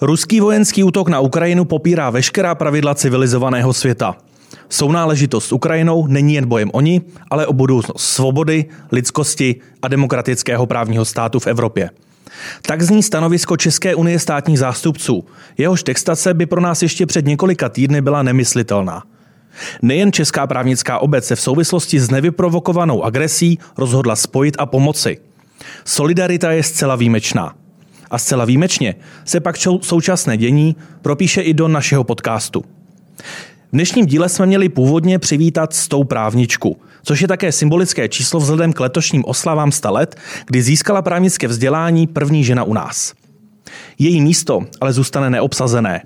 Ruský vojenský útok na Ukrajinu popírá veškerá pravidla civilizovaného světa. Sounáležitost s Ukrajinou není jen bojem oni, ale o budoucnost svobody, lidskosti a demokratického právního státu v Evropě. Tak zní stanovisko České unie státních zástupců. Jehož textace by pro nás ještě před několika týdny byla nemyslitelná. Nejen Česká právnická obec se v souvislosti s nevyprovokovanou agresí rozhodla spojit a pomoci. Solidarita je zcela výjimečná. A zcela výjimečně se pak současné dění propíše i do našeho podcastu. V dnešním díle jsme měli původně přivítat tou právničku, což je také symbolické číslo vzhledem k letošním oslavám 100 let, kdy získala právnické vzdělání první žena u nás. Její místo ale zůstane neobsazené.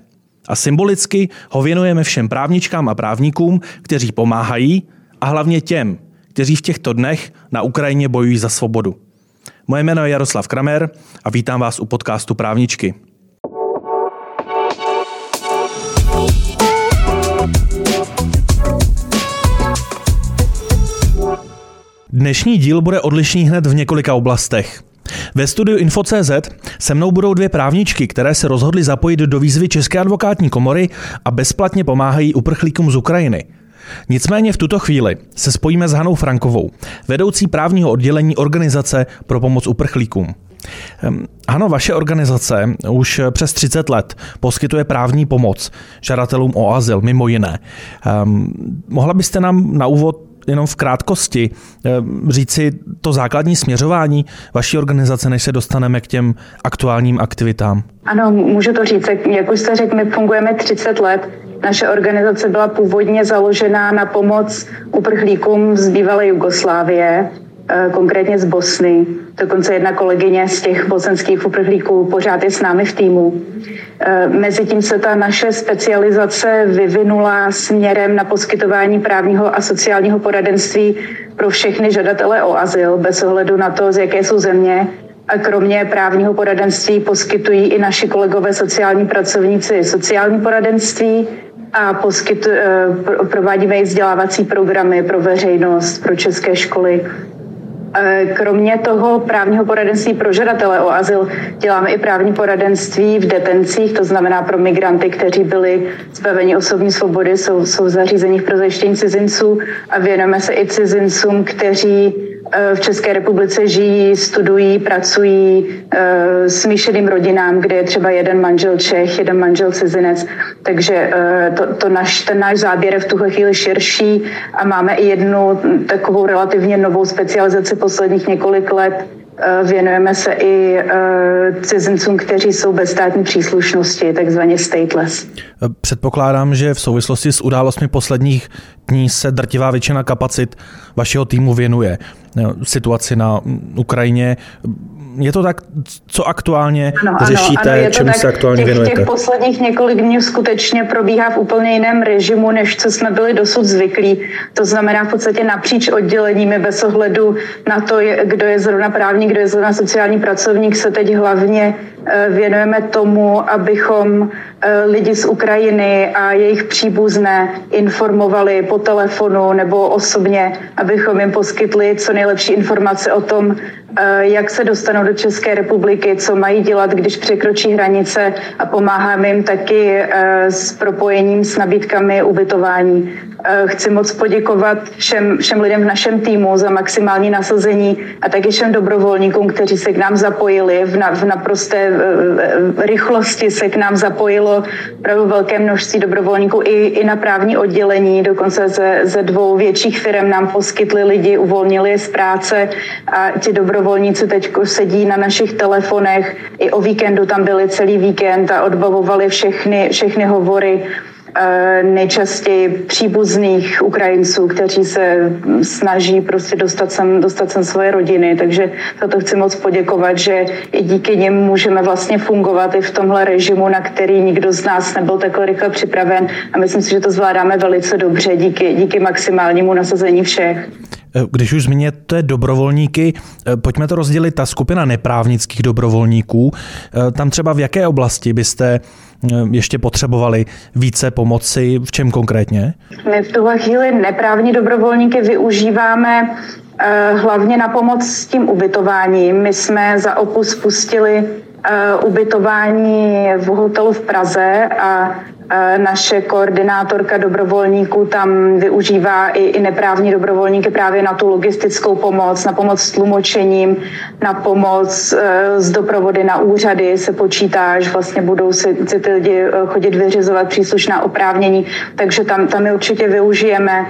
A symbolicky ho věnujeme všem právničkám a právníkům, kteří pomáhají a hlavně těm, kteří v těchto dnech na Ukrajině bojují za svobodu. Moje jméno je Jaroslav Kramer a vítám vás u podcastu Právničky. Dnešní díl bude odlišný hned v několika oblastech. Ve studiu Info.cz se mnou budou dvě právničky, které se rozhodly zapojit do výzvy České advokátní komory a bezplatně pomáhají uprchlíkům z Ukrajiny. Nicméně v tuto chvíli se spojíme s Hanou Frankovou, vedoucí právního oddělení Organizace pro pomoc uprchlíkům. Ano, vaše organizace už přes 30 let poskytuje právní pomoc žadatelům o azyl, mimo jiné. Um, mohla byste nám na úvod jenom v krátkosti eh, říci to základní směřování vaší organizace, než se dostaneme k těm aktuálním aktivitám? Ano, můžu to říct. Jak už jste řekl, my fungujeme 30 let. Naše organizace byla původně založená na pomoc uprchlíkům z bývalé Jugoslávie, eh, konkrétně z Bosny. Dokonce jedna kolegyně z těch bosenských uprchlíků pořád je s námi v týmu. Eh, Mezitím se ta naše specializace vyvinula směrem na poskytování právního a sociálního poradenství pro všechny žadatele o azyl, bez ohledu na to, z jaké jsou země. A kromě právního poradenství poskytují i naši kolegové sociální pracovníci sociální poradenství a poskyt, eh, provádíme i vzdělávací programy pro veřejnost, pro české školy. Eh, kromě toho právního poradenství pro žadatele o azyl děláme i právní poradenství v detencích, to znamená pro migranty, kteří byli zbaveni osobní svobody, jsou, jsou v zařízeních pro zajištění cizinců a věnujeme se i cizincům, kteří v České republice žijí, studují, pracují eh, smíšeným rodinám, kde je třeba jeden manžel Čech, jeden manžel cizinec. Takže eh, to, to naš, ten náš záběr je v tuhle chvíli širší a máme i jednu takovou relativně novou specializaci posledních několik let, Věnujeme se i cizincům, kteří jsou bez státní příslušnosti, takzvaně stateless. Předpokládám, že v souvislosti s událostmi posledních dní se drtivá většina kapacit vašeho týmu věnuje situaci na Ukrajině. Je to tak, co aktuálně ano, řešíte, ano, ano, čemu tak, se aktuálně těch, věnujete? Těch posledních několik dní skutečně probíhá v úplně jiném režimu, než co jsme byli dosud zvyklí. To znamená v podstatě napříč odděleními bez ohledu na to, kdo je zrovna právník, kdo je zrovna sociální pracovník, se teď hlavně eh, věnujeme tomu, abychom eh, lidi z Ukrajiny a jejich příbuzné informovali po telefonu nebo osobně, abychom jim poskytli co nejlepší informace o tom, jak se dostanou do České republiky, co mají dělat, když překročí hranice a pomáháme jim taky eh, s propojením s nabídkami ubytování. Eh, chci moc poděkovat všem, všem lidem v našem týmu za maximální nasazení a taky všem dobrovolníkům, kteří se k nám zapojili. V, na, v naprosté rychlosti se k nám zapojilo opravdu velké množství dobrovolníků i, i na právní oddělení. Dokonce ze, ze dvou větších firm nám poskytli lidi, uvolnili je z práce a ti dobrovolníci teď sedí na našich telefonech. I o víkendu tam byli celý víkend a odbavovali všechny, všechny hovory nejčastěji příbuzných Ukrajinců, kteří se snaží prostě dostat sem, dostat sem svoje rodiny. Takže za to chci moc poděkovat, že i díky nim můžeme vlastně fungovat i v tomhle režimu, na který nikdo z nás nebyl takhle rychle připraven. A myslím si, že to zvládáme velice dobře díky, díky maximálnímu nasazení všech. Eh, když už zmíníte dobrovolníky, eh, pojďme to rozdělit. Ta skupina neprávnických dobrovolníků, tam třeba v jaké oblasti byste Eh, ještě potřebovali více pomoci? V čem konkrétně? My v tuhle chvíli neprávní dobrovolníky využíváme eh, hlavně na pomoc s tím ubytováním. My jsme za opus spustili ubytování v hotelu v Praze a naše koordinátorka dobrovolníků tam využívá i, i neprávní dobrovolníky právě na tu logistickou pomoc, na pomoc s tlumočením, na pomoc z doprovody na úřady se počítá, že vlastně budou si, si ty lidi chodit vyřizovat příslušná oprávnění, takže tam, tam je určitě využijeme.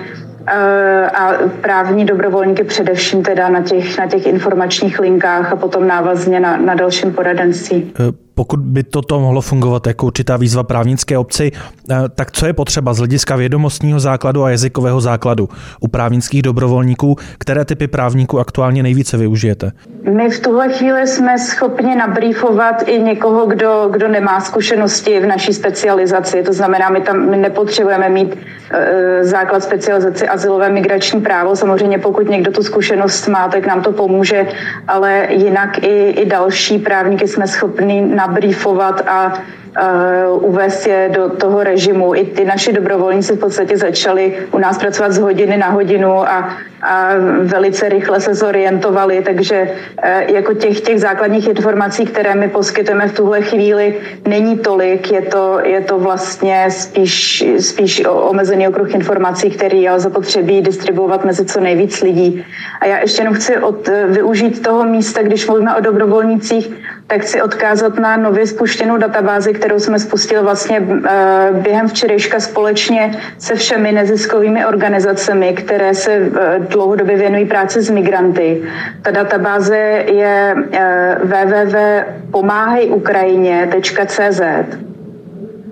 Eh, a právní dobrovolníky především teda na těch, na těch informačních linkách a potom návazně na, na dalším poradenství. Eh, pokud by toto mohlo fungovat jako určitá výzva právnické obci, eh, tak co je potřeba z hlediska vědomostního základu a jazykového základu u právnických dobrovolníků? Které typy právníků aktuálně nejvíce využijete? My v tuhle chvíli jsme schopni nabrýfovat i někoho, kdo, kdo nemá zkušenosti v naší specializaci. To znamená, my tam nepotřebujeme mít uh, základ specializace azylové migrační právo. Samozřejmě pokud někdo tu zkušenost má, tak nám to pomůže, ale jinak i, i další právníky jsme schopni nabrýfovat a uh, uvést je do toho režimu. I ty naši dobrovolníci v podstatě začali u nás pracovat z hodiny na hodinu a, a velice rychle se zorientovali, takže uh, jako těch, těch základních informací, které my poskytujeme v tuhle chvíli, není tolik. Je to, je to vlastně spíš, spíš omezený okruh informací, který je zapotřebí distribuovat mezi co nejvíc lidí. A já ještě jenom chci od, využít toho místa, když mluvíme o dobrovolnících, tak chci odkázat na nově spuštěnou databázi, kterou jsme spustili vlastně eh, během včerejška společně se všemi neziskovými organizacemi, které se dlouhodobě věnují práci s migranty. Ta databáze je eh, www.pomáhejukrajině.cz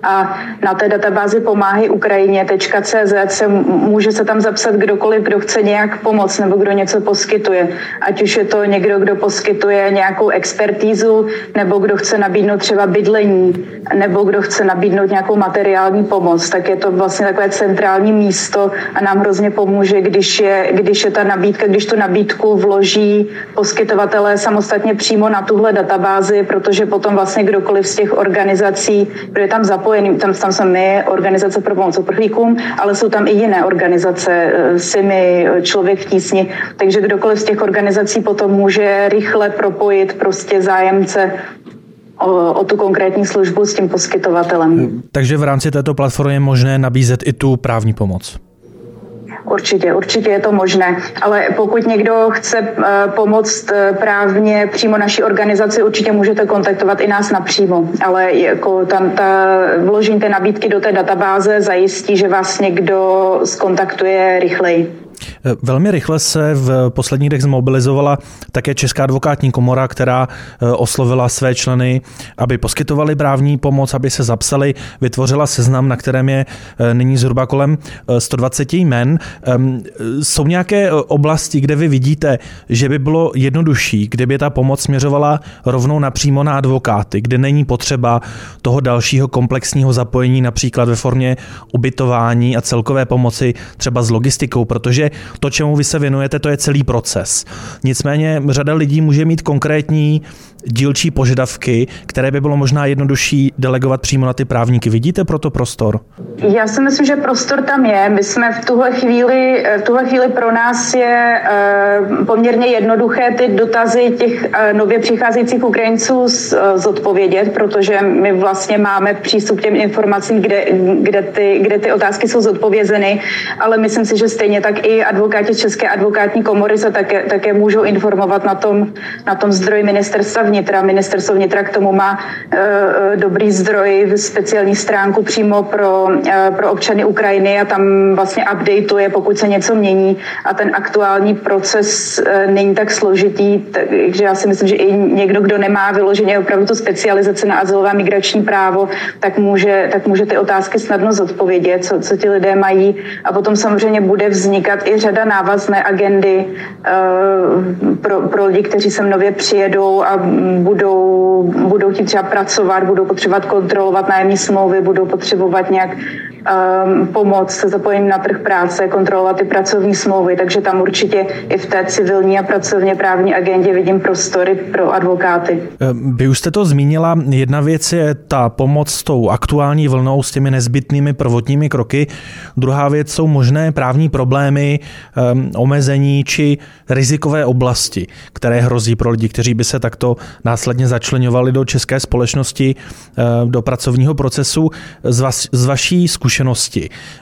a na té databázi pomáhy Ukrajině.cz se může se tam zapsat kdokoliv, kdo chce nějak pomoct nebo kdo něco poskytuje. Ať už je to někdo, kdo poskytuje nějakou expertízu, nebo kdo chce nabídnout třeba bydlení, nebo kdo chce nabídnout nějakou materiální pomoc, tak je to vlastně takové centrální místo a nám hrozně pomůže, když je, když je ta nabídka, když tu nabídku vloží poskytovatelé samostatně přímo na tuhle databázi, protože potom vlastně kdokoliv z těch organizací, kdo je tam zapojený, zapojený, tam, tam jsme my, organizace pro pomoc uprchlíkům, ale jsou tam i jiné organizace, eh, SIMI, Člověk v tísni, takže kdokoliv z těch organizací potom může rychle propojit prostě zájemce o, o tu konkrétní službu s tím poskytovatelem. Takže v rámci této platformy je možné nabízet i tu právní pomoc. Určitě, určitě je to možné, ale pokud někdo chce eh, pomoct eh, právně přímo naší organizaci, určitě můžete kontaktovat i nás napřímo, ale jako tam ta vložení té nabídky do té databáze zajistí, že vás někdo skontaktuje rychleji. Velmi rychle se v posledních dnech zmobilizovala také Česká advokátní komora, která eh, oslovila své členy, aby poskytovali právní pomoc, aby se zapsali, vytvořila seznam, na kterém je eh, nyní zhruba kolem 120 eh, jmen. Jsou nějaké oblasti, kde vy vidíte, že by bylo jednodušší, kdyby ta pomoc směřovala rovnou napřímo na advokáty, kde není potřeba toho dalšího komplexního zapojení, například ve formě ubytování a celkové pomoci třeba s logistikou, protože to, čemu vy se věnujete, to je celý proces. Nicméně řada lidí může mít konkrétní dílčí požadavky, které by bylo možná jednodušší delegovat přímo na ty právníky. Vidíte proto prostor? Já si myslím, že prostor tam je. My jsme v tuhle chvíli, v tuhle chvíli pro nás je eh, poměrně jednoduché ty dotazy těch eh, nově přicházejících Ukrajinců eh, zodpovědět, protože my vlastně máme přístup k těm informacím, kde, kde, ty, kde ty otázky jsou zodpovězeny, ale myslím si, že stejně tak i advokáti České advokátní komory se také, také můžou informovat na tom, na tom zdroji ministerstva vnitra. Ministerstvo vnitra k tomu má uh, dobrý zdroj, speciální stránku přímo pro, uh, pro občany Ukrajiny a tam vlastně updateuje, pokud se něco mění a ten aktuální proces není tak složitý, takže já si myslím, že i někdo, kdo nemá vyloženě opravdu tu specializaci na azylové migrační právo, tak může, tak může ty otázky snadno zodpovědět, co, co ti lidé mají a potom samozřejmě bude vznikat i řada návazné agendy pro, pro lidi, kteří sem nově přijedou a budou, budou chtít třeba pracovat, budou potřebovat kontrolovat nájemní smlouvy, budou potřebovat nějak pomoc se zapojením na trh práce, kontrolovat ty pracovní smlouvy, takže tam určitě i v té civilní a pracovně právní agendě vidím prostory pro advokáty. Ehm, vy už jste to zmínila, jedna věc je ta pomoc s tou aktuální vlnou, s těmi nezbytnými prvotními kroky, druhá věc jsou možné právní problémy, um, omezení či rizikové oblasti, které hrozí pro lidi, kteří by se takto následně začlenovali do české společnosti, do pracovního procesu. Z, vas, z vaší zkušenosti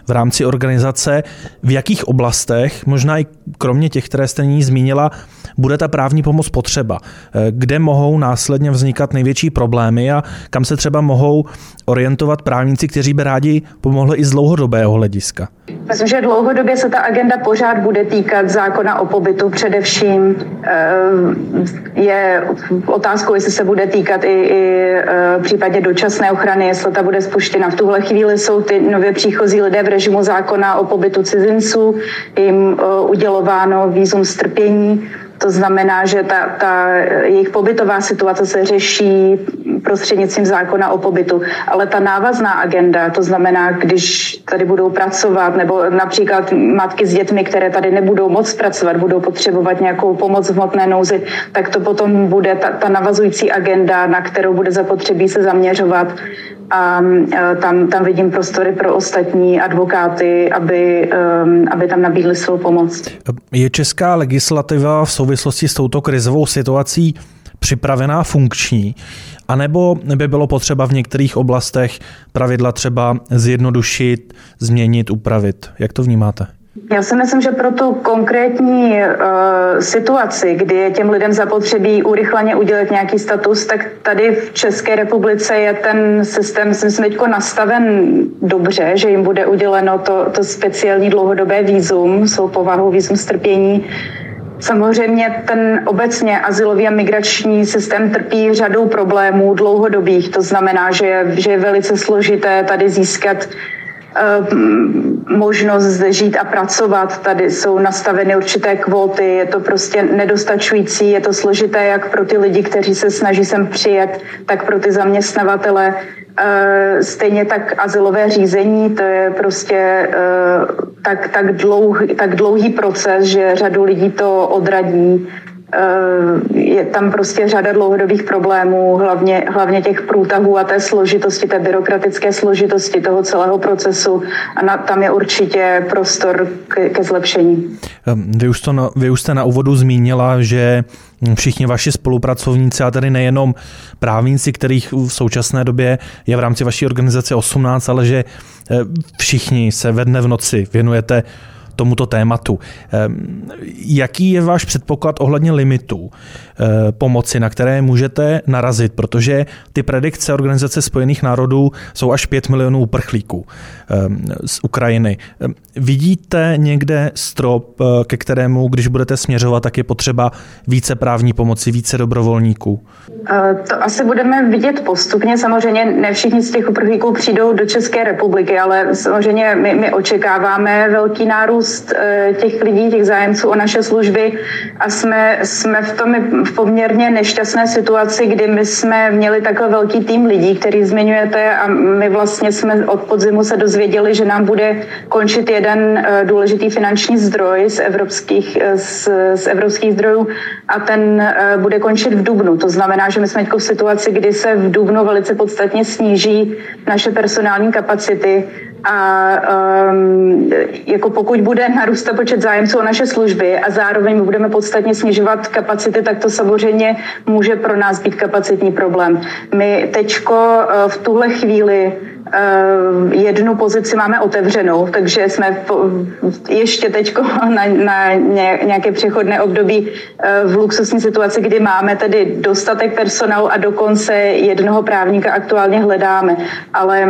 v rámci organizace, v jakých oblastech, možná i kromě těch, které jste nyní zmínila, bude ta právní pomoc potřeba? Eh, kde mohou následně vznikat největší problémy a kam se třeba mohou orientovat právníci, kteří by rádi pomohli i z dlouhodobého hlediska? Myslím, že dlouhodobě se ta agenda pořád bude týkat zákona o pobytu. Především eh, je otázkou, jestli se bude týkat i, i eh, případně dočasné ochrany, jestli ta bude spuštěna. V tuhle chvíli jsou ty nově příchozí lidé v režimu zákona o pobytu cizinců, jim udělováno výzum strpění. To znamená, že ta, ta jejich pobytová situace se řeší prostřednictvím zákona o pobytu, ale ta návazná agenda, to znamená, když tady budou pracovat, nebo například matky s dětmi, které tady nebudou moc pracovat, budou potřebovat nějakou pomoc v hmotné nouzi, tak to potom bude ta, ta navazující agenda, na kterou bude zapotřebí se zaměřovat a tam, tam vidím prostory pro ostatní advokáty, aby, um, aby tam nabídli svou pomoc. Je česká legislativa v souvislosti s touto krizovou situací připravená funkční, anebo by bylo potřeba v některých oblastech pravidla třeba zjednodušit, změnit, upravit? Jak to vnímáte? Já si myslím, že pro tu konkrétní uh, situaci, kdy je těm lidem zapotřebí urychleně udělat nějaký status, tak tady v České republice je ten systém, myslím, teď nastaven dobře, že jim bude uděleno to, to speciální dlouhodobé výzum, svou povahou výzum strpění. Samozřejmě ten obecně asilový a migrační systém trpí řadou problémů dlouhodobých. To znamená, že je, že je velice složité tady získat možnost zde žít a pracovat. Tady jsou nastaveny určité kvóty, je to prostě nedostačující, je to složité jak pro ty lidi, kteří se snaží sem přijet, tak pro ty zaměstnavatele. Eh, stejně tak asilové řízení, to je prostě eh, tak, tak, dlouhý, tak dlouhý proces, že řadu lidí to odradí Eh, je tam prostě řada dlouhodobých problémů, hlavně, hlavně těch průtahů a té složitosti, té byrokratické složitosti toho celého procesu a na, tam je určitě prostor ke, ke zlepšení. Vy už, to vy už jste na úvodu zmínila, že všichni vaši spolupracovníci, a tedy nejenom právníci, kterých v současné době je v rámci vaší organizace 18, ale že eh, všichni se ve dne v noci věnujete tomuto tématu. Ehm, jaký je váš předpoklad ohledně limitů eh, pomoci, na které můžete narazit, protože ty predikce Organizace spojených národů jsou až 5 milionů uprchlíků ehm, z Ukrajiny. Ehm, vidíte někde strop, eh, ke kterému, když budete směřovat, tak je potřeba více právní pomoci, více dobrovolníků? Eh, to asi budeme vidět postupně. Samozřejmě ne všichni z těch uprchlíků přijdou do České republiky, ale samozřejmě my, my očekáváme velký nárůst nárůst eh, těch lidí, těch zájemců o naše služby a jsme, jsme v tom v poměrně nešťastné situaci, kdy my jsme měli takhle velký tým lidí, který zmiňujete a my vlastně jsme od podzimu se dozvěděli, že nám bude končit jeden eh, důležitý finanční zdroj z evropských, eh, z, z evropských zdrojů a ten bude končit v Dubnu. To znamená, že my jsme teď v situaci, kdy se v Dubnu velice podstatně sníží naše personální kapacity a um, jako pokud bude narůstat počet zájemců o naše služby a zároveň budeme podstatně snižovat kapacity, tak to samozřejmě může pro nás být kapacitní problém. My teďko uh, v tuhle chvíli jednu pozici máme otevřenou, takže jsme ještě teď na, na nějaké přechodné období uh, v luxusní situaci, kdy máme tedy dostatek personálu a dokonce jednoho právníka aktuálně hledáme, ale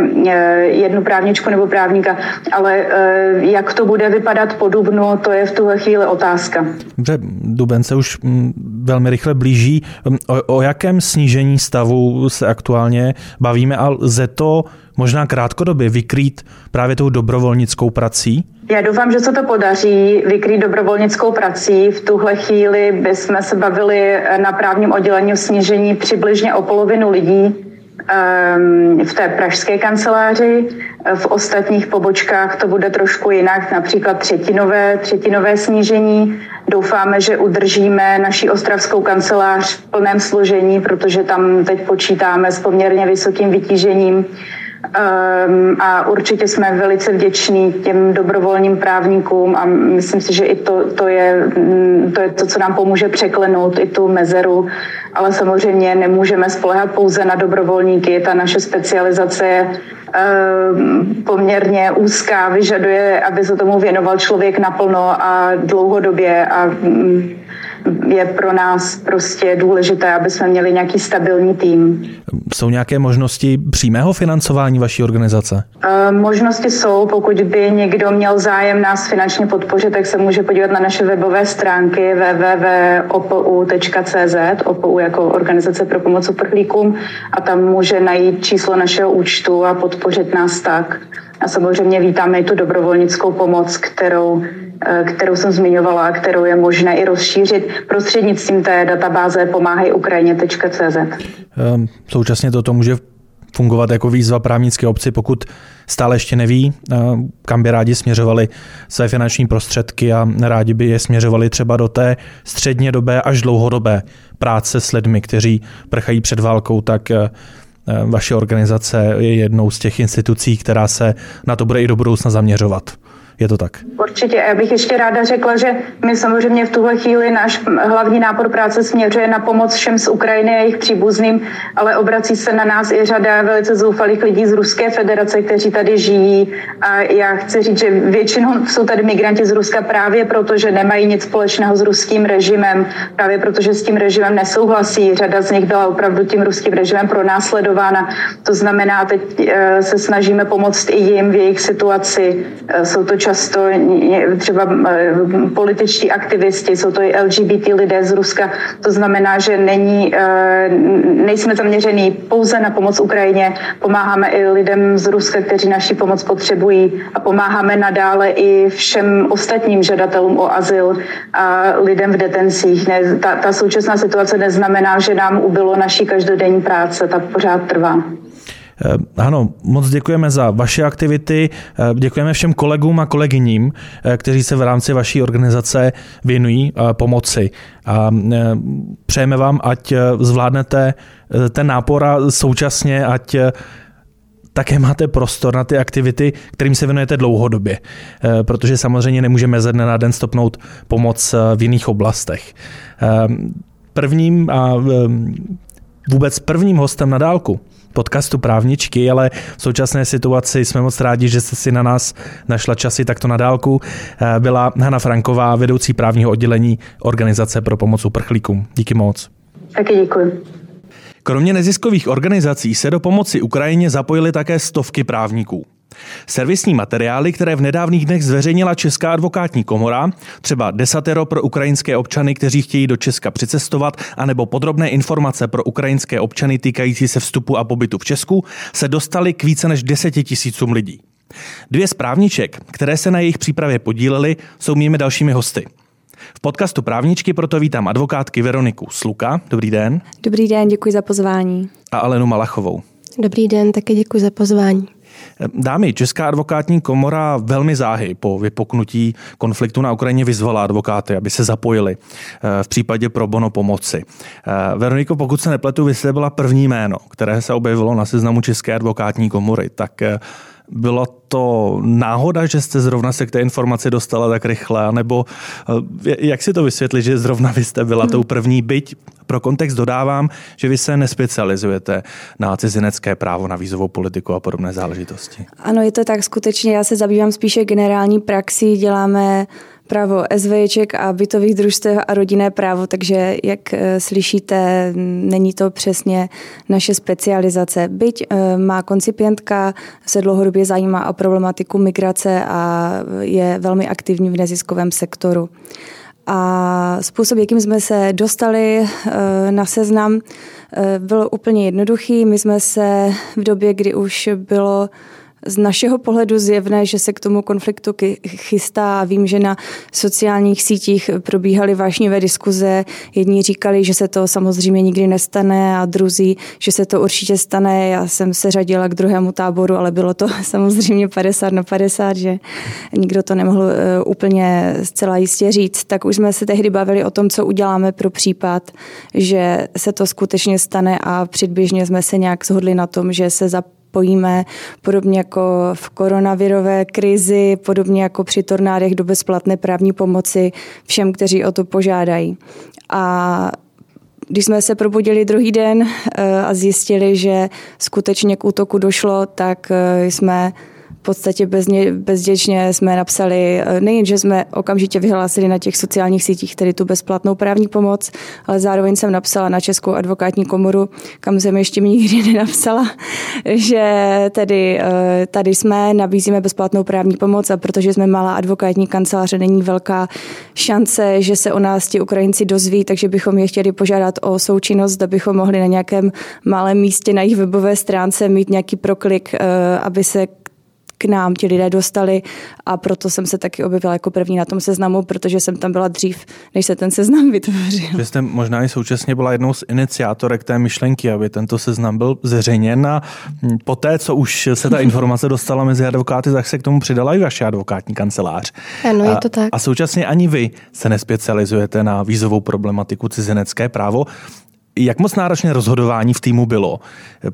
jednu právničku nebo právníka, ale eh, jak to bude vypadat po Dubnu, to je v tuhle chvíli otázka. Dobře, Duben se už mm, velmi rychle blíží. Mm, o, o jakém snížení stavu se aktuálně bavíme a lze to možná krátkodobě vykrýt právě tou dobrovolnickou prací? Já doufám, že se to podaří vykrýt dobrovolnickou prací. V tuhle chvíli bychom se bavili na právním oddělení o snížení přibližně o polovinu lidí, Ehm, v té pražské kanceláři. V ostatních pobočkách to bude trošku jinak, například třetinové, třetinové snížení. Doufáme, že udržíme naši ostravskou kancelář v plném složení, protože tam teď počítáme s poměrně vysokým vytížením. Um, a určitě jsme velice vděční těm dobrovolným právníkům a myslím si, že i to, to, je, mm, to je to, co nám pomůže překlenout i tu mezeru, ale samozřejmě nemůžeme spolehat pouze na dobrovolníky. Ta naše specializace je um, poměrně úzká, vyžaduje, aby se tomu věnoval člověk naplno a dlouhodobě a um, je pro nás prostě důležité, aby jsme měli nějaký stabilní tým. Jsou nějaké možnosti přímého financování vaší organizace? E, možnosti jsou, pokud by někdo měl zájem nás finančně podpořit, tak se může podívat na naše webové stránky www.opu.cz, OPU jako Organizace pro pomoc uprchlíkům a tam může najít číslo našeho účtu a podpořit nás tak. A samozřejmě vítáme i tu dobrovolnickou pomoc, kterou Eh, kterou jsem zmiňovala a kterou je možné i rozšířit prostřednictvím té databáze pomáhajukrajině.cz. Ehm, současně toto může fungovat jako výzva právnické obci, pokud stále ještě neví, eh, kam by rádi směřovali své finanční prostředky a rádi by je směřovali třeba do té středně dobé až dlouhodobé práce s lidmi, kteří prchají před válkou, tak eh, vaše organizace je jednou z těch institucí, která se na to bude i do budoucna zaměřovat. Je to tak? Určitě. Já bych ještě ráda řekla, že my samozřejmě v tuhle chvíli náš hlavní nápor práce směřuje na pomoc všem z Ukrajiny a jejich příbuzným, ale obrací se na nás i řada velice zoufalých lidí z Ruské federace, kteří tady žijí. A já chci říct, že většinou jsou tady migranti z Ruska právě proto, že nemají nic společného s ruským režimem, právě proto, že s tím režimem nesouhlasí. Řada z nich byla opravdu tím ruským režimem pronásledována. To znamená, teď eh, se snažíme pomoct i jim v jejich situaci. Eh, jsou to často třeba eh, političtí aktivisti, jsou to i LGBT lidé z Ruska. To znamená, že není, eh, nejsme zaměřený pouze na pomoc Ukrajině, pomáháme i lidem z Ruska, kteří naši pomoc potřebují a pomáháme nadále i všem ostatním žadatelům o azyl a lidem v detencích. Ne, ta, ta současná situace neznamená, že nám ubylo naší každodenní práce, ta pořád trvá. Eh, ano, moc děkujeme za vaše aktivity, eh, děkujeme všem kolegům a kolegyním, eh, kteří se v rámci vaší organizace věnují pomoci. A přejeme vám, ať zvládnete ten nápor a současně, ať také máte prostor na ty aktivity, kterým se věnujete dlouhodobě, protože samozřejmě nemůžeme ze dne na den stopnout pomoc v jiných oblastech. Prvním a vůbec prvním hostem na dálku podcastu Právničky, ale v současné situaci jsme moc rádi, že jste si na nás našla časy takto na dálku. Eh, byla Hanna Franková, vedoucí právního oddělení Organizace pro pomoc uprchlíkům. Díky moc. Taky děkuji. Kromě neziskových organizací se do pomoci Ukrajině zapojily také stovky právníků. Servisní materiály, které v nedávných dnech zveřejnila Česká advokátní komora, třeba desatero pro ukrajinské občany, kteří chtějí do Česka přicestovat, anebo podrobné informace pro ukrajinské občany týkající se vstupu a pobytu v Česku, se dostaly k více než deseti tisícům lidí. Dvě správniček, které se na jejich přípravě podílely, jsou mými dalšími hosty. V podcastu Právničky proto vítám advokátky Veroniku Sluka. Dobrý den. Dobrý den, děkuji za pozvání. A Alenu Malachovou. Dobrý den, také děkuji za pozvání. Dámy, Česká advokátní komora velmi záhy po vypoknutí konfliktu na Ukrajině vyzvala advokáty, aby se zapojili eh, v případě pro bono pomoci. Eh, Veroniko, pokud se nepletu, vy jste byla první jméno, které se objevilo na seznamu České advokátní komory. Tak eh, bylo to náhoda, že jste zrovna se k té informaci dostala tak rychle, nebo jak si to vysvětlit, že zrovna vy jste byla tou první, byť pro kontext dodávám, že vy se nespecializujete na cizinecké právo, na vízovou politiku a podobné záležitosti. Ano, je to tak skutečně. Já se zabývám spíše generální praxi, děláme právo SVček a bytových družstev a rodinné právo, takže jak eh, slyšíte, není to přesně naše specializace. Byť eh, má koncipientka se dlouhodobě zajímá o problematiku migrace a je velmi aktivní v neziskovém sektoru. A způsob, jakým jsme se dostali eh, na seznam, byl úplně jednoduchý. My jsme se v době, kdy už bylo z našeho pohledu zjevné, že se k tomu konfliktu chystá. Vím, že na sociálních sítích probíhaly vášnivé diskuze. Jedni říkali, že se to samozřejmě nikdy nestane a druzí, že se to určitě stane. Já jsem se řadila k druhému táboru, ale bylo to samozřejmě 50 na 50, že nikdo to nemohl eh, úplně zcela jistě říct. Tak už jsme se tehdy bavili o tom, co uděláme pro případ, že se to skutečně stane a předběžně jsme se nějak shodli na tom, že se za spojíme, podobně jako v koronavirové krizi, podobně jako při tornádech do bezplatné právní pomoci všem, kteří o to požádají. A když jsme se probudili druhý den eh, a zjistili, že skutečně k útoku došlo, tak eh, jsme v podstatě bezně, bezděčně jsme napsali, eh, nejen, že jsme okamžitě vyhlásili na těch sociálních sítích tedy tu bezplatnou právní pomoc, ale zároveň jsem napsala na Českou advokátní komoru, kam jsem ještě nikdy nenapsala, že tedy eh, tady jsme, nabízíme bezplatnou právní pomoc a protože jsme malá advokátní kanceláře, není velká šance, že se o nás ti Ukrajinci dozví, takže bychom je chtěli požádat o součinnost, abychom mohli na nějakém malém místě na jejich webové stránce mít nějaký proklik, eh, aby se k nám ti lidé dostali a proto jsem se taky objevila jako první na tom seznamu, protože jsem tam byla dřív, než se ten seznam vytvořil. Vy jste možná i současně byla jednou z iniciátorek té myšlenky, aby tento seznam byl zveřejněn a poté, co už se ta informace dostala mezi advokáty, tak se k tomu přidala i vaše advokátní kancelář. Ano, je to tak. A, a současně ani vy se nespecializujete na vízovou problematiku cizinecké právo. Jak moc náročné rozhodování v týmu bylo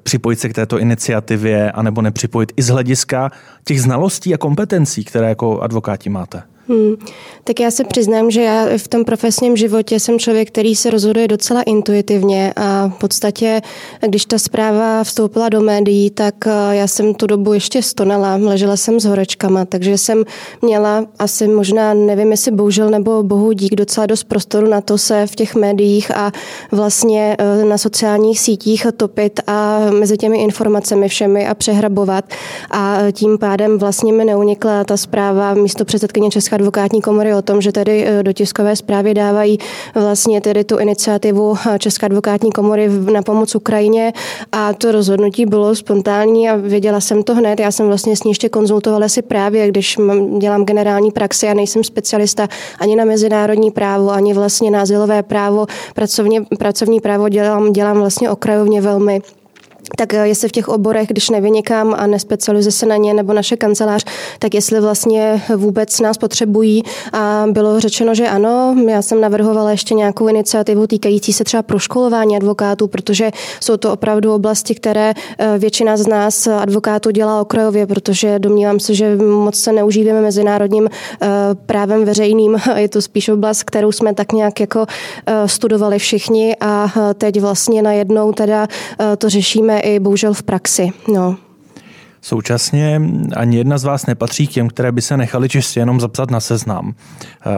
připojit se k této iniciativě anebo nepřipojit i z hlediska těch znalostí a kompetencí, které jako advokáti máte? Hmm. Tak já se přiznám, že já v tom profesním životě jsem člověk, který se rozhoduje docela intuitivně a v podstatě, když ta zpráva vstoupila do médií, tak eh, já jsem tu dobu ještě stonala, ležela jsem s horečkama, takže jsem měla asi možná, nevím jestli bohužel nebo bohu dík, docela dost prostoru na to se v těch médiích a vlastně eh, na sociálních sítích topit a mezi těmi informacemi všemi a přehrabovat a tím pádem vlastně mi neunikla ta zpráva místo předsedkyně České advokátní komory o tom, že tedy eh, do tiskové zprávy dávají vlastně tedy tu iniciativu eh, České advokátní komory na pomoc Ukrajině a to rozhodnutí bylo spontánní a věděla jsem to hned. Já jsem vlastně s ní ještě konzultovala si právě, když dělám generální praxi a nejsem specialista ani na mezinárodní právo, ani vlastně na právo, pracovně, pracovní právo dělám, dělám vlastně okrajovně velmi tak eh, jestli v těch oborech, když nevynikám a nespecializuje se na ně nebo naše kancelář, tak jestli vlastně vůbec nás potřebují. A bylo řečeno, že ano, já jsem navrhovala ještě nějakou iniciativu týkající se třeba proškolování advokátů, protože jsou to opravdu oblasti, které eh, většina z nás advokátů dělá okrajově, protože domnívám se, že moc se neužíváme mezinárodním eh, právem veřejným. Je to spíš oblast, kterou jsme tak nějak jako studovali všichni a teď vlastně najednou teda to řešíme i bohužel v praxi. No. Současně ani jedna z vás nepatří k těm, které by se nechali čistě jenom zapsat na seznam.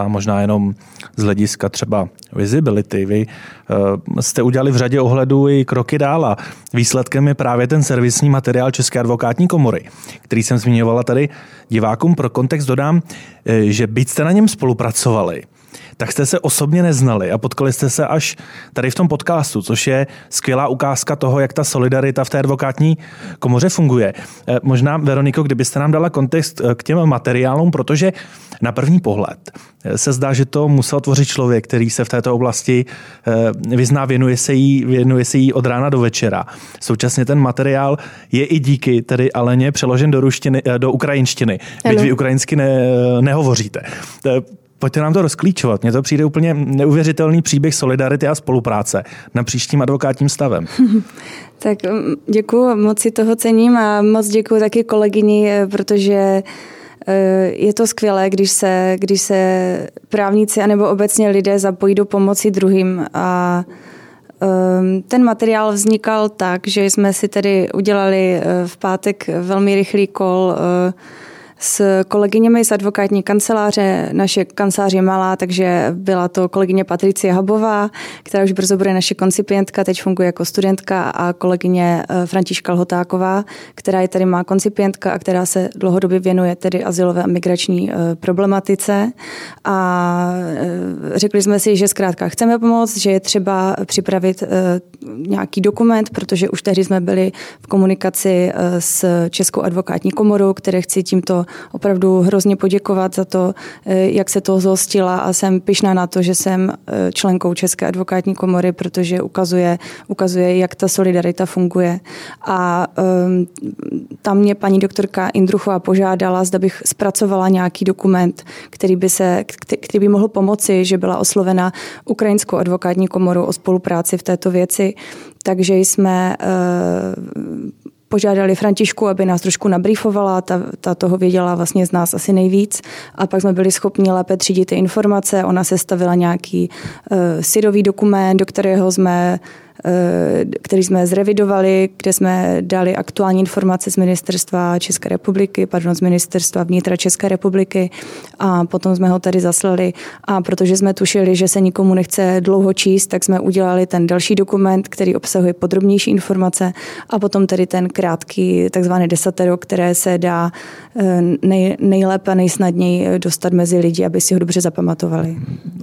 Možná jenom z hlediska třeba visibility. Vy eh, jste udělali v řadě ohledů i kroky dál a výsledkem je právě ten servisní materiál České advokátní komory, který jsem zmiňovala tady divákům. Pro kontext dodám, eh, že byť jste na něm spolupracovali, tak jste se osobně neznali a potkali jste se až tady v tom podcastu, což je skvělá ukázka toho, jak ta solidarita v té advokátní komoře funguje. Eh, možná, Veroniko, kdybyste nám dala kontext eh, k těm materiálům, protože na první pohled eh, se zdá, že to musel tvořit člověk, který se v této oblasti vyzná, věnuje se jí, věnuje se jí od rána do večera. Současně ten materiál je i díky tedy Aleně přeložen do, ruštiny, do ukrajinštiny. Byť vy ukrajinsky ne, nehovoříte. Pojďte nám to rozklíčovat. Mně to přijde úplně neuvěřitelný příběh solidarity a spolupráce na příštím advokátním stavem. tak mm, děkuji, moc si toho cením a moc děkuji taky kolegyni, eh, protože eh, je to skvělé, když se, když se právníci anebo obecně lidé zapojí do pomoci druhým a ehm, ten materiál vznikal tak, že jsme si tedy udělali eh, v pátek velmi rychlý kol s kolegyněmi z advokátní kanceláře. Naše kancelář je malá, takže byla to kolegyně Patricie Habová, která už brzo bude naše koncipientka, teď funguje jako studentka a kolegyně eh, Františka Lhotáková, která je tady má koncipientka a která se dlouhodobě věnuje tedy asilové a migrační eh, problematice. A eh, řekli jsme si, že zkrátka chceme pomoct, že je třeba připravit nějaký dokument, protože už tehdy jsme byli v komunikaci s Českou advokátní komorou, které chci tímto opravdu hrozně poděkovat za to, eh, jak se to zhostila a jsem pyšná na to, že jsem eh, členkou České advokátní komory, protože ukazuje, ukazuje jak ta solidarita funguje. A um, tam mě paní doktorka Indruchová požádala, zda bych zpracovala nějaký dokument, který by, se, který by mohl pomoci, že byla oslovena Ukrajinskou advokátní komoru o spolupráci v této věci. Takže jsme uh, požádali Františku, aby nás trošku nabrýfovala, ta, ta toho věděla vlastně z nás asi nejvíc a pak jsme byli schopni lépe třídit ty informace. Ona sestavila nějaký uh, syrový dokument, do kterého jsme který jsme zrevidovali, kde jsme dali aktuální informace z ministerstva České republiky, pardon, z ministerstva vnitra České republiky a potom jsme ho tady zaslali a protože jsme tušili, že se nikomu nechce dlouho číst, tak jsme udělali ten další dokument, který obsahuje podrobnější informace a potom tedy ten krátký takzvaný desatero, které se dá eh, nej, nejlépe nejsnadněji dostat mezi lidi, aby si ho dobře zapamatovali.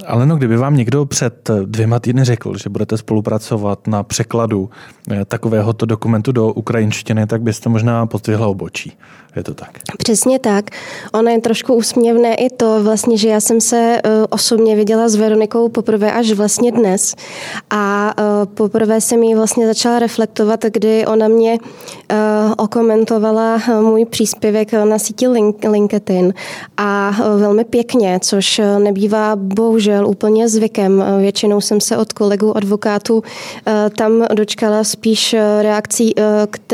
Ale no, kdyby vám někdo před dvěma týdny řekl, že budete spolupracovat na překladu eh, takovéhoto dokumentu do ukrajinštiny, tak byste možná pozdvihla obočí. Je to tak? Přesně tak. Ono je trošku úsměvné i to, vlastně, že já jsem se uh, osobně viděla s Veronikou poprvé až vlastně dnes. A uh, poprvé jsem ji vlastně začala reflektovat, kdy ona mě okomentovala můj příspěvek na síti Link, LinkedIn a velmi pěkně, což nebývá bohužel úplně zvykem. Většinou jsem se od kolegů advokátů tam dočkala spíš reakcí,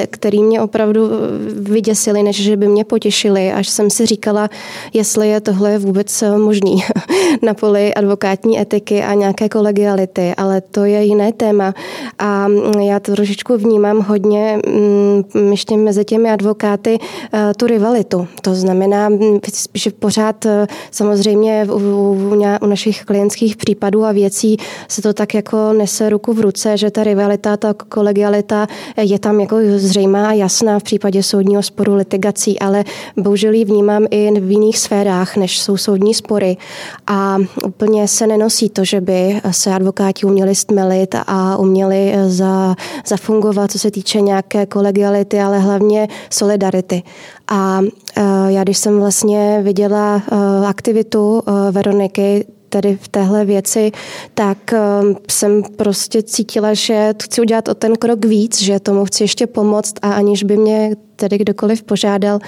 který mě opravdu vyděsily, než že by mě potěšili, až jsem si říkala, jestli je tohle vůbec eh, možný na poli advokátní etiky a nějaké kolegiality, ale to je jiné téma. A mm, já to trošičku vnímám hodně mm, ještě mezi těmi advokáty eh, tu rivalitu. To znamená, mm, že pořád eh, samozřejmě u, u, u našich klientských případů a věcí se to tak jako nese ruku v ruce, že ta rivalita, ta kolegialita je tam jako zřejmá a jasná v případě soudního sporu litigace prací, ale bohužel ji vnímám i v jiných sférách, než jsou soudní spory. A úplně se nenosí to, že by se advokáti uměli stmelit a uměli za, zafungovat, co se týče nějaké kolegiality, ale hlavně solidarity. A e, já, když jsem vlastně viděla e, aktivitu Veroniky, tady v téhle věci, tak jsem prostě cítila, že chci udělat o ten krok víc, že tomu chci ještě pomoct a aniž by mě tedy kdokoliv požádal,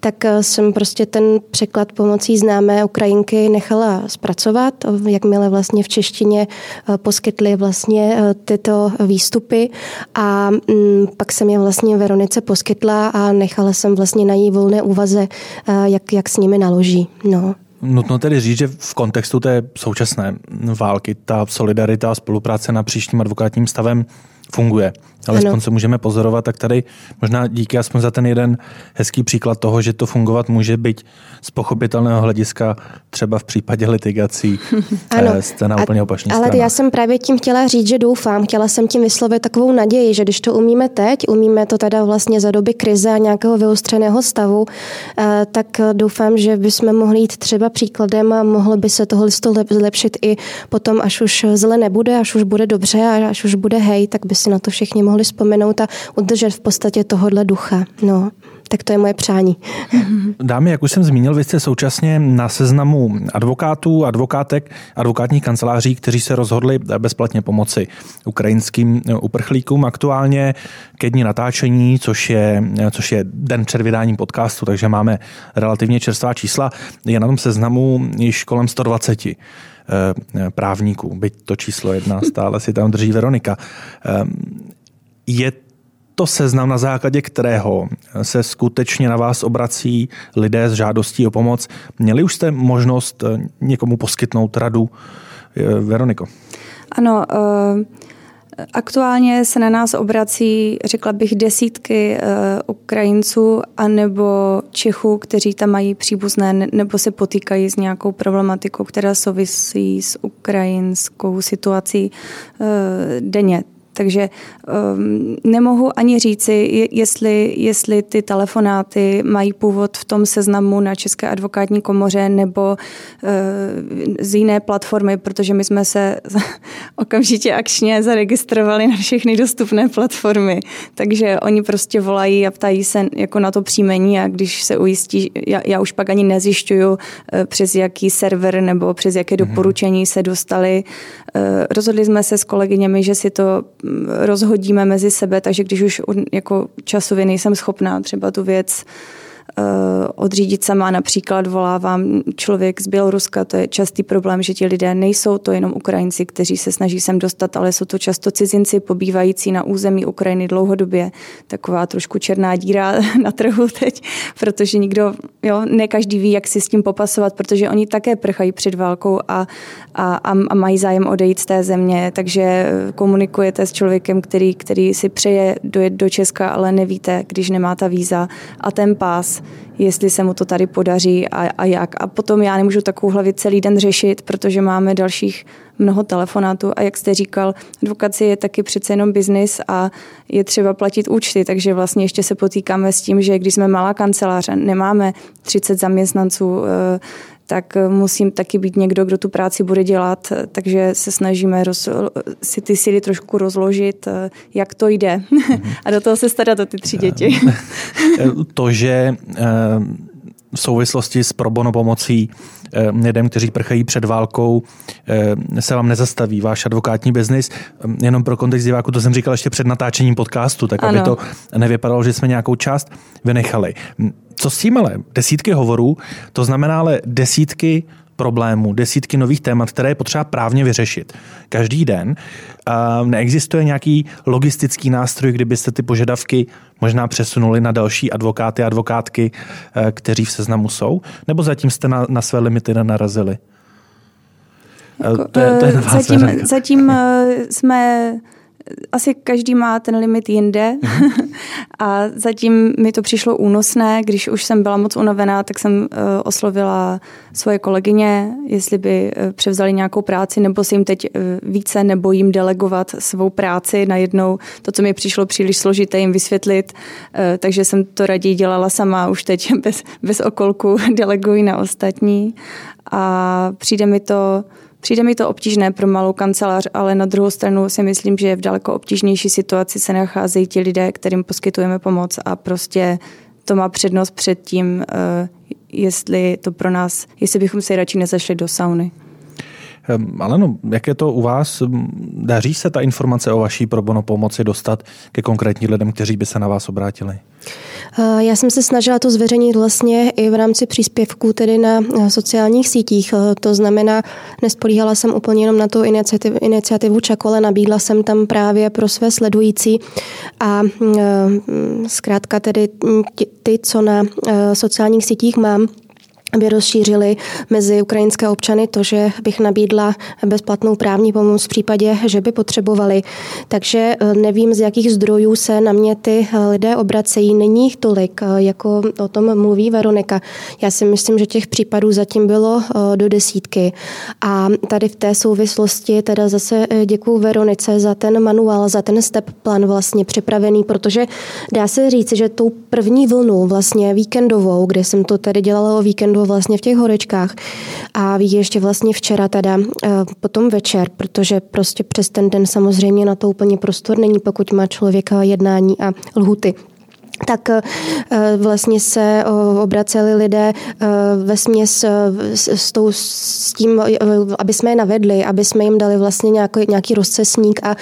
tak eh, jsem prostě ten překlad pomocí známé Ukrajinky nechala zpracovat, jakmile vlastně v češtině eh, poskytli vlastně eh, tyto výstupy a mm, pak jsem je vlastně Veronice poskytla a nechala jsem vlastně na jí volné úvaze, jak, jak s nimi naloží. No. Nutno tedy říct, že v kontextu té současné války ta solidarita a spolupráce na příštím advokátním stavem funguje. Ale ano. se můžeme pozorovat, tak tady možná díky aspoň za ten jeden hezký příklad toho, že to fungovat může být z pochopitelného hlediska třeba v případě litigací ano. Eh, jste na úplně opačný Ale strana. já jsem právě tím chtěla říct, že doufám, chtěla jsem tím vyslovit takovou naději, že když to umíme teď, umíme to teda vlastně za doby krize a nějakého vyostřeného stavu, eh, tak doufám, že bychom mohli jít třeba příkladem a mohlo by se tohle zlepšit i potom, až už zle nebude, až už bude dobře a až už bude hej, tak by si na to všichni mohli vzpomenout a udržet v podstatě tohohle ducha. No, tak to je moje přání. Dámy, jak už jsem zmínil, vy jste současně na seznamu advokátů, advokátek, advokátních kanceláří, kteří se rozhodli bezplatně pomoci ukrajinským uprchlíkům. Aktuálně ke dní natáčení, což je, což je den před vydáním podcastu, takže máme relativně čerstvá čísla, je na tom seznamu již kolem 120 eh, právníků, byť to číslo jedna stále si tam drží Veronika. Je to seznam, na základě kterého se skutečně na vás obrací lidé s žádostí o pomoc. Měli už jste možnost eh, někomu poskytnout radu? Eh, Veroniko. Ano, uh... Aktuálně se na nás obrací, řekla bych, desítky Ukrajinců anebo Čechů, kteří tam mají příbuzné nebo se potýkají s nějakou problematikou, která souvisí s ukrajinskou situací denně. Takže um, nemohu ani říci, jestli, jestli ty telefonáty mají původ v tom seznamu na České advokátní komoře nebo uh, z jiné platformy, protože my jsme se okamžitě akčně zaregistrovali na všechny dostupné platformy. Takže oni prostě volají a ptají se jako na to příjmení a když se ujistí, já, já už pak ani nezjišťuju, uh, přes jaký server nebo přes jaké mhm. doporučení se dostali. Uh, rozhodli jsme se s kolegyněmi, že si to rozhodíme mezi sebe, takže když už jako časově nejsem schopná třeba tu věc odřídit sama. Například volávám člověk z Běloruska, to je častý problém, že ti lidé nejsou to jenom Ukrajinci, kteří se snaží sem dostat, ale jsou to často cizinci pobývající na území Ukrajiny dlouhodobě. Taková trošku černá díra na trhu teď, protože nikdo, jo, ne každý ví, jak si s tím popasovat, protože oni také prchají před válkou a, a, a mají zájem odejít z té země, takže komunikujete s člověkem, který, který si přeje dojet do Česka, ale nevíte, když nemá ta víza a ten pás, jestli se mu to tady podaří a, a jak. A potom já nemůžu takovou věc celý den řešit, protože máme dalších mnoho telefonátů a jak jste říkal, advokaci je taky přece jenom biznis a je třeba platit účty, takže vlastně ještě se potýkáme s tím, že když jsme malá kanceláře, nemáme 30 zaměstnanců, eh, tak musím taky být někdo, kdo tu práci bude dělat, takže se snažíme roz, si ty síly trošku rozložit, eh, jak to jde a do toho se starat o ty tři děti. to, že eh, v souvislosti s probono pomocí eh, lidem, kteří prchají před válkou, se vám nezastaví váš advokátní biznis. Jenom pro kontext diváku, to jsem říkal ještě před natáčením podcastu, tak ano. aby to nevypadalo, že jsme nějakou část vynechali. Co s tím ale? Desítky hovorů, to znamená ale desítky problémů, desítky nových témat, které je potřeba právně vyřešit. Každý den neexistuje nějaký logistický nástroj, kdybyste ty požadavky možná přesunuli na další advokáty a advokátky, e, kteří v seznamu jsou, nebo zatím jste na, na své limity nenarazili? E, jako, to je, to je zatím, zatím e, jsme asi každý má ten limit jinde mm-hmm. a zatím mi to přišlo únosné. Když už jsem byla moc unavená, tak jsem uh, oslovila svoje kolegyně, jestli by uh, převzali nějakou práci, nebo se jim teď uh, více nebo jim delegovat svou práci najednou. To, co mi přišlo příliš složité, jim vysvětlit, takže jsem to raději dělala sama, už teď bez, bez okolku deleguji na ostatní a přijde mi to Přijde mi to obtížné pro malou kancelář, ale na druhou stranu si myslím, že v daleko obtížnější situaci se nacházejí ti lidé, kterým poskytujeme pomoc a prostě to má přednost před tím, eh, jestli to pro nás, jestli bychom se radši nezašli do sauny. Ehm, ale no, jak je to u vás? Daří se ta informace o vaší probono pomoci dostat ke konkrétním lidem, kteří by se na vás obrátili? Eh, já jsem se snažila to zveřejnit vlastně i v rámci příspěvků tedy na eh, sociálních sítích. Eh, to znamená, nespolíhala jsem úplně jenom na tu iniciativu, iniciativu Čakole, nabídla jsem tam právě pro své sledující a zkrátka tedy ty, co na sociálních sítích mám, aby rozšířili mezi ukrajinské občany to, že bych nabídla bezplatnou právní pomoc v případě, že by potřebovali. Takže eh, nevím, z jakých zdrojů se na mě ty eh, lidé obracejí. Není jich tolik, eh, jako o tom mluví Veronika. Já si myslím, že těch případů zatím bylo do desítky. A tady v té souvislosti teda zase děkuji Veronice za ten manuál, za ten step plan vlastně připravený, protože dá se říct, že tou první vlnu vlastně víkendovou, kde jsem to tady dělala o víkendu, bylo vlastně v těch horečkách. A ještě vlastně včera teda eh, potom večer, protože prostě přes ten den samozřejmě na to úplně prostor není, pokud má člověka jednání a lhuty tak eh, vlastně se obraceli lidé eh, ve směs s, tou, s tím, aby jsme je navedli, aby jsme jim dali vlastně nějaký, nějaký rozcesník a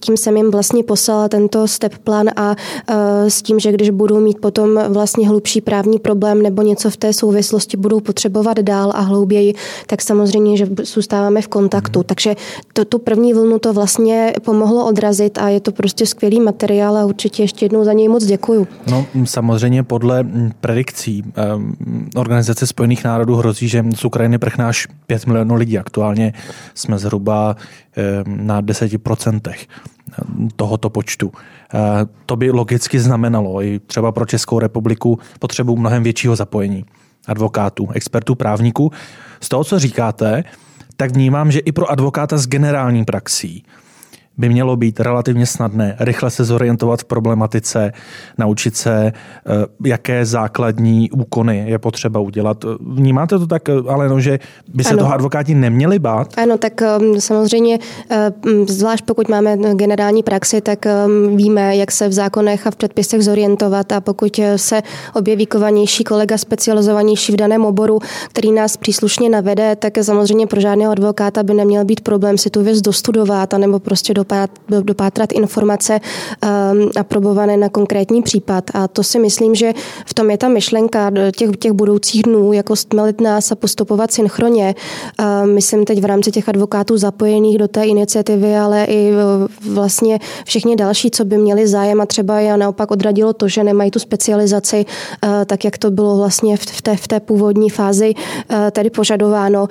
tím jsem jim vlastně poslala tento step plan a s tím, že když budou mít potom vlastně hlubší právní problém nebo něco v té souvislosti budou potřebovat dál a hlouběji, tak samozřejmě, že zůstáváme v kontaktu. Takže to, tu první vlnu to vlastně pomohlo odrazit a je to prostě skvělý materiál a určitě ještě jednou za něj něj moc děkuju. No, samozřejmě podle predikcí Organizace spojených národů hrozí, že z Ukrajiny prchná až 5 milionů lidí. Aktuálně jsme zhruba na 10% tohoto počtu. To by logicky znamenalo i třeba pro Českou republiku potřebu mnohem většího zapojení advokátů, expertů, právníků. Z toho, co říkáte, tak vnímám, že i pro advokáta s generální praxí by mělo být relativně snadné rychle se zorientovat v problematice, naučit se, eh, jaké základní úkony je potřeba udělat. Vnímáte to tak, ale no, že by se ano. toho advokáti neměli bát? Ano, tak um, samozřejmě, eh, zvlášť pokud máme generální praxi, tak víme, jak se v zákonech a v předpisech zorientovat a pokud eh, se objeví kovanější kolega specializovanější v daném oboru, který nás příslušně navede, tak samozřejmě pro žádného advokáta by neměl být problém si tu věc dostudovat nebo prostě do dopátrat informace um, aprobované na konkrétní případ. A to si myslím, že v tom je ta myšlenka těch, těch budoucích dnů, jako stmelit nás a postupovat synchronně. Um, myslím teď v rámci těch advokátů zapojených do té iniciativy, ale i vlastně všichni další, co by měli zájem a třeba je naopak odradilo to, že nemají tu specializaci, uh, tak jak to bylo vlastně v té, v té původní fázi uh, tedy požadováno,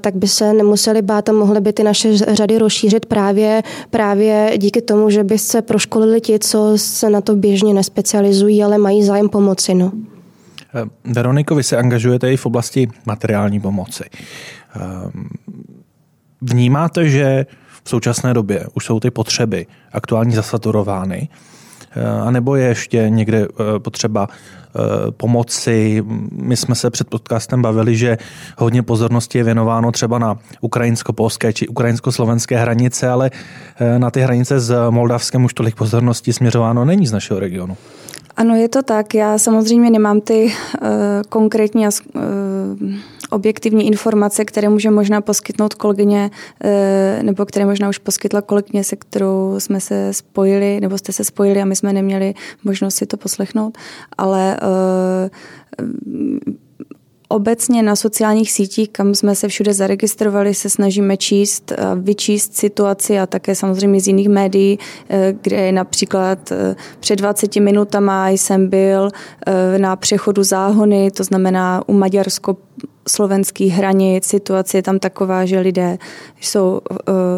tak by se nemuseli bát a mohly by ty naše řady rozšířit právě, právě díky tomu, že by se proškolili ti, co se na to běžně nespecializují, ale mají zájem pomoci. No. Eh, Veroniko, vy se angažujete i v oblasti materiální pomoci. Ehm, vnímáte, že v současné době už jsou ty potřeby aktuálně zasaturovány, eh, anebo je ještě někde eh, potřeba pomoci. My jsme se před podcastem bavili, že hodně pozornosti je věnováno třeba na ukrajinsko-polské či ukrajinsko-slovenské hranice, ale na ty hranice s Moldavskem už tolik pozornosti směřováno není z našeho regionu. Ano, je to tak. Já samozřejmě nemám ty uh, konkrétní uh, objektivní informace, které může možná poskytnout kolegyně, uh, nebo které možná už poskytla kolegyně, se kterou jsme se spojili, nebo jste se spojili a my jsme neměli možnost si to poslechnout. Ale uh, obecně na sociálních sítích, kam jsme se všude zaregistrovali, se snažíme číst, vyčíst situaci a také samozřejmě z jiných médií, eh, kde například eh, před 20 minutama jsem byl eh, na přechodu záhony, to znamená u Maďarsko slovenských hranic. Situace je tam taková, že lidé jsou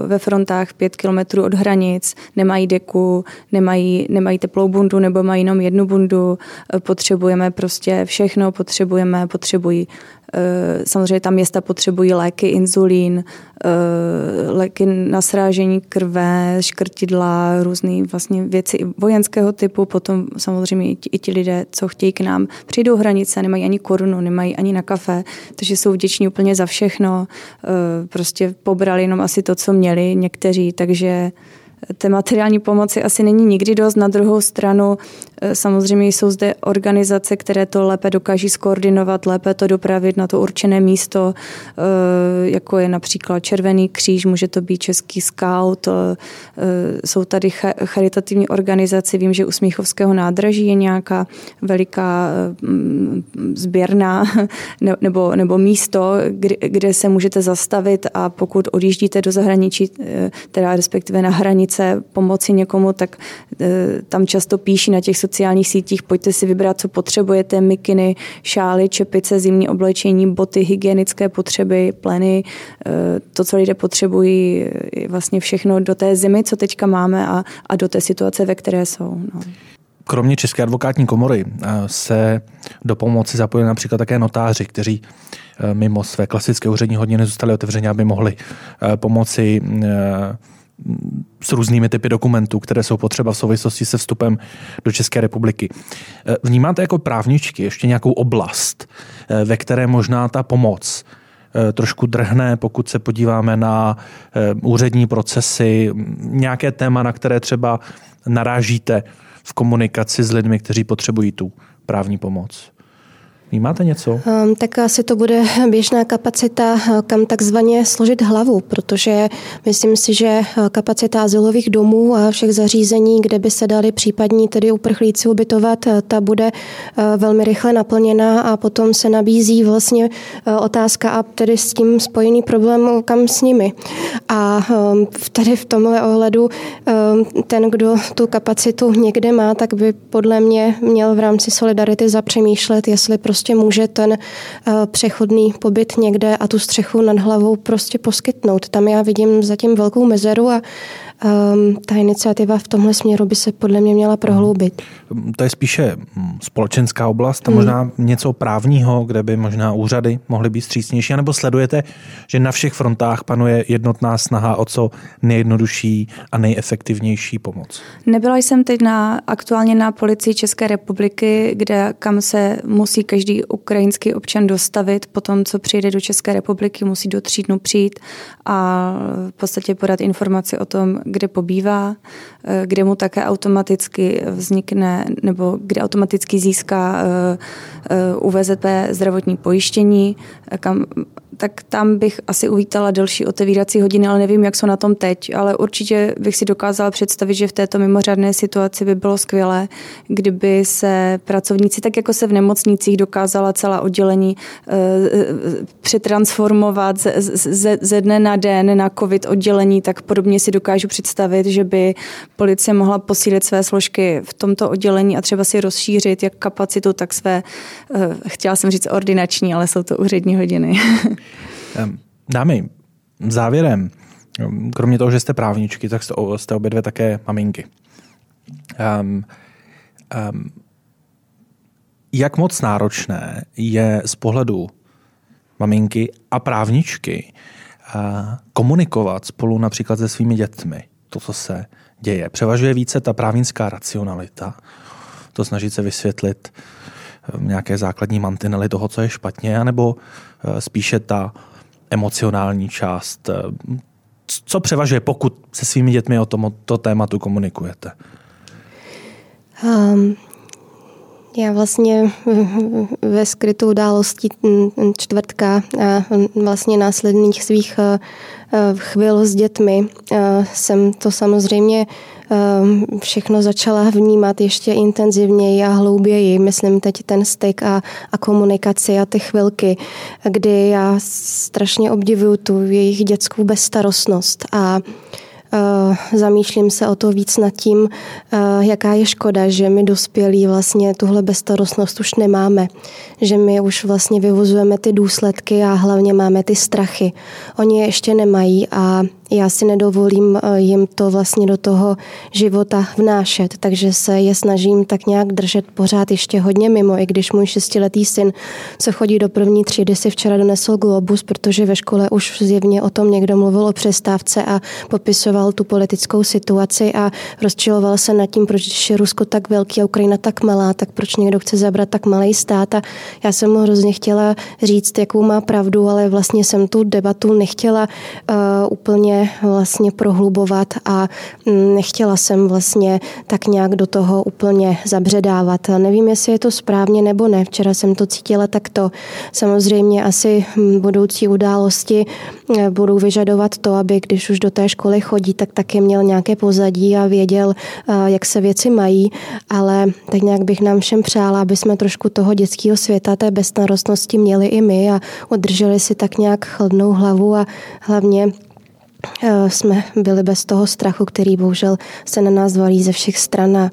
ve frontách pět kilometrů od hranic, nemají deku, nemají, nemají teplou bundu nebo mají jenom jednu bundu. Potřebujeme prostě všechno, potřebujeme, potřebují Eh, samozřejmě tam města potřebují léky, inzulín, eh, léky na srážení krve, škrtidla, různé vlastně věci vojenského typu. Potom samozřejmě i ti lidé, co chtějí k nám, přijdou hranice, nemají ani korunu, nemají ani na kafe, takže jsou vděční úplně za všechno. Eh, prostě pobrali jenom asi to, co měli někteří, takže té materiální pomoci asi není nikdy dost. Na druhou stranu e, samozřejmě jsou zde organizace, které to lépe dokáží skoordinovat, lépe to dopravit na to určené místo, e, jako je například Červený kříž, může to být Český scout, e, jsou tady charitativní organizace, vím, že u Smíchovského nádraží je nějaká veliká sběrná nebo, nebo místo, kde se můžete zastavit a pokud odjíždíte do zahraničí, teda respektive na hranici, chce pomoci někomu, tak e, tam často píší na těch sociálních sítích, pojďte si vybrat, co potřebujete, mikiny, šály, čepice, zimní oblečení, boty, hygienické potřeby, pleny, e, to, co lidé potřebují, vlastně všechno do té zimy, co teďka máme a, a do té situace, ve které jsou. No. Kromě České advokátní komory e, se do pomoci zapojili například také notáři, kteří mimo své klasické úřední hodiny zůstali otevřeni, aby mohli pomoci s různými typy dokumentů, které jsou potřeba v souvislosti se vstupem do České republiky. Eh, vnímáte jako právničky ještě nějakou oblast, eh, ve které možná ta pomoc eh, trošku drhne, pokud se podíváme na úřední procesy, nějaké téma, na které třeba narážíte v komunikaci s lidmi, kteří potřebují tu právní pomoc? Vnímáte něco? Um, tak asi to bude běžná kapacita, eh, kam takzvaně složit hlavu, protože myslím si, že eh, kapacita azylových domů a všech zařízení, kde by se dali případní tedy uprchlíci ubytovat, eh, ta bude velmi rychle naplněna a potom se nabízí vlastně otázka a tedy s tím spojený problém, kam s nimi. A ehm, tady v tomhle ohledu ehm, ten, kdo tu kapacitu někde má, tak by podle mě měl v rámci solidarity zapřemýšlet, jestli prostě prostě může ten eh, přechodný pobyt někde a tu střechu nad hlavou prostě poskytnout. Tam já vidím zatím velkou mezeru a um, ta iniciativa v tomhle směru by se podle mě měla prohloubit. To je spíše hm, společenská oblast hmm. možná něco právního, kde by možná úřady mohly být střícnější, nebo sledujete, že na všech frontách panuje jednotná snaha o co nejjednodušší a nejefektivnější pomoc? Nebyla jsem teď na, aktuálně na policii České republiky, kde kam se musí každý ukrajinský občan dostavit po tom, co přijde do České republiky, musí do tří dnů přijít a v podstatě podat informaci o tom, kde pobývá, kde mu také automaticky vznikne nebo kde automaticky získá UVZP zdravotní pojištění, kam tak tam bych asi uvítala delší otevírací hodiny, ale nevím, jak jsou na tom teď. Ale určitě bych si dokázala představit, že v této mimořádné situaci by bylo skvělé, kdyby se pracovníci, tak jako se v nemocnicích dokázala celá oddělení přetransformovat ze, ze, ze dne na den na covid oddělení, tak podobně si dokážu představit, že by policie mohla posílit své složky v tomto oddělení a třeba si rozšířit jak kapacitu, tak své, e, chtěla jsem říct ordinační, ale jsou to úřední hodiny. Dámy, závěrem, kromě toho, že jste právničky, tak jste, obě dvě také maminky. Um, um, jak moc náročné je z pohledu maminky a právničky komunikovat spolu například se svými dětmi, to, co se děje. Převažuje více ta právnická racionalita, to snažit se vysvětlit nějaké základní mantinely toho, co je špatně, anebo spíše ta emocionální část. Co převažuje, pokud se svými dětmi o tomto tématu komunikujete? Um, já vlastně ve skrytou událostí čtvrtka a vlastně následných svých eh, eh, chvil s dětmi eh, jsem to samozřejmě všechno začala vnímat ještě intenzivněji a hlouběji. Myslím teď ten styk a, a komunikaci a ty chvilky, kdy já strašně obdivuju tu jejich dětskou bezstarostnost a Eh, zamýšlím se o to víc nad tím, eh, jaká je škoda, že my dospělí vlastně tuhle bezstarostnost už nemáme, že my už vlastně vyvozujeme ty důsledky a hlavně máme ty strachy. Oni je ještě nemají a já si nedovolím eh, jim to vlastně do toho života vnášet, takže se je snažím tak nějak držet pořád ještě hodně mimo, i když můj šestiletý syn, co chodí do první třídy, si včera donesl globus, protože ve škole už zjevně o tom někdo mluvil o přestávce a popisoval tu politickou situaci a rozčiloval se nad tím, proč je Rusko tak velký a Ukrajina tak malá, tak proč někdo chce zabrat tak malý stát. A já jsem mu hrozně chtěla říct, jakou má pravdu, ale vlastně jsem tu debatu nechtěla uh, úplně vlastně prohlubovat a mm, nechtěla jsem vlastně tak nějak do toho úplně zabředávat. Nevím, jestli je to správně nebo ne. Včera jsem to cítila takto. Samozřejmě asi mm, budoucí události eh, budou vyžadovat to, aby když už do té školy chodí, tak taky měl nějaké pozadí a věděl, eh, jak se věci mají, ale tak nějak bych nám všem přála, aby jsme trošku toho dětského světa, té bezstarostnosti měli i my a udrželi si tak nějak chladnou hlavu a hlavně jsme byli bez toho strachu, který bohužel se na nás valí ze všech stran a,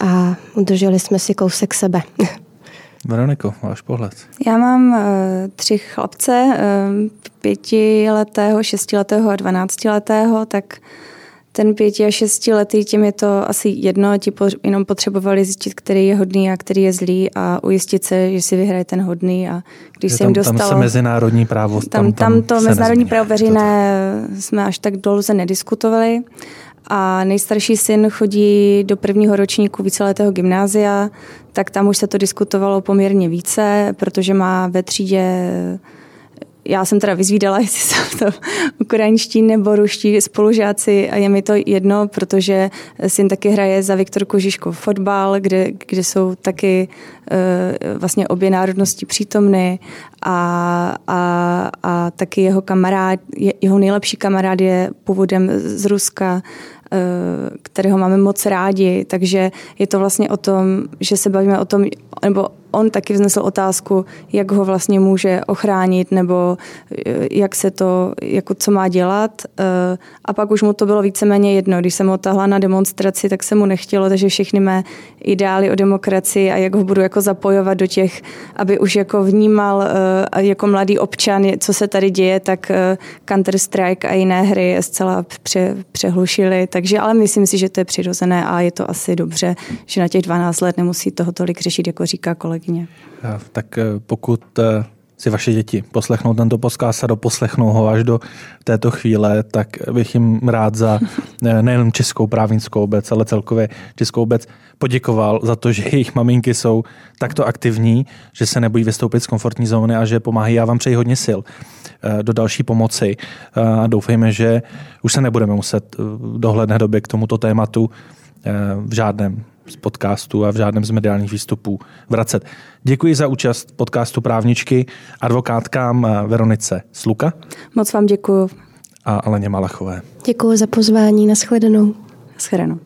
a udrželi jsme si kousek sebe. Veroniko, váš pohled? Já mám uh, tři chlapce, uh, pětiletého, šestiletého a dvanáctiletého, tak uh, ten pěti a šestiletý, těm je to asi jedno, ti po, jenom potřebovali zjistit, který je hodný a který je zlý a ujistit se, že si vyhraje ten hodný a když je se jim dostalo... Tam se mezinárodní právo... Tam, tam, tam to mezinárodní právo veřejné to jsme až tak dlouze nediskutovali a nejstarší syn chodí do prvního ročníku víceletého gymnázia, tak tam už se to diskutovalo poměrně více, protože má ve třídě já jsem teda vyzvídala, jestli jsou to ukrajinští nebo ruští spolužáci a je mi to jedno, protože syn taky hraje za Viktorku Žižkov fotbal, kde, kde jsou taky uh, vlastně obě národnosti přítomny a, a, a taky jeho kamarád, jeho nejlepší kamarád je původem z Ruska, uh, kterého máme moc rádi, takže je to vlastně o tom, že se bavíme o tom, nebo on taky vznesl otázku, jak ho vlastně může ochránit nebo eh, jak se to, jako co má dělat. Eh, a pak už mu to bylo víceméně jedno. Když jsem ho tahla na demonstraci, tak se mu nechtělo, takže všechny mé ideály o demokracii a jak ho budu jako zapojovat do těch, aby už jako vnímal eh, jako mladý občan, co se tady děje, tak Counter-Strike a jiné hry zcela pře, přehlušily. Takže ale myslím si, že to je přirozené a je to asi dobře, že na těch 12 let nemusí toho tolik řešit, jako říká kolega kolegyně. Tak eh, pokud eh, si vaše děti poslechnou tento podcast a doposlechnou ho až do této chvíle, tak bych jim rád za eh, nejenom českou právnickou obec, ale celkově českou obec poděkoval za to, že jejich maminky jsou takto aktivní, že se nebojí vystoupit z komfortní zóny a že pomáhají. Já vám přeji hodně sil. do další pomoci. A doufejme, že už se nebudeme muset v dohledné době k tomuto tématu v žádném z podcastu a v žádném z mediálních výstupů vracet. Děkuji za účast podcastu Právničky advokátkám Veronice Sluka. Moc vám děkuji. A Aleně Malachové. Děkuji za pozvání. Naschledanou. Naschledanou.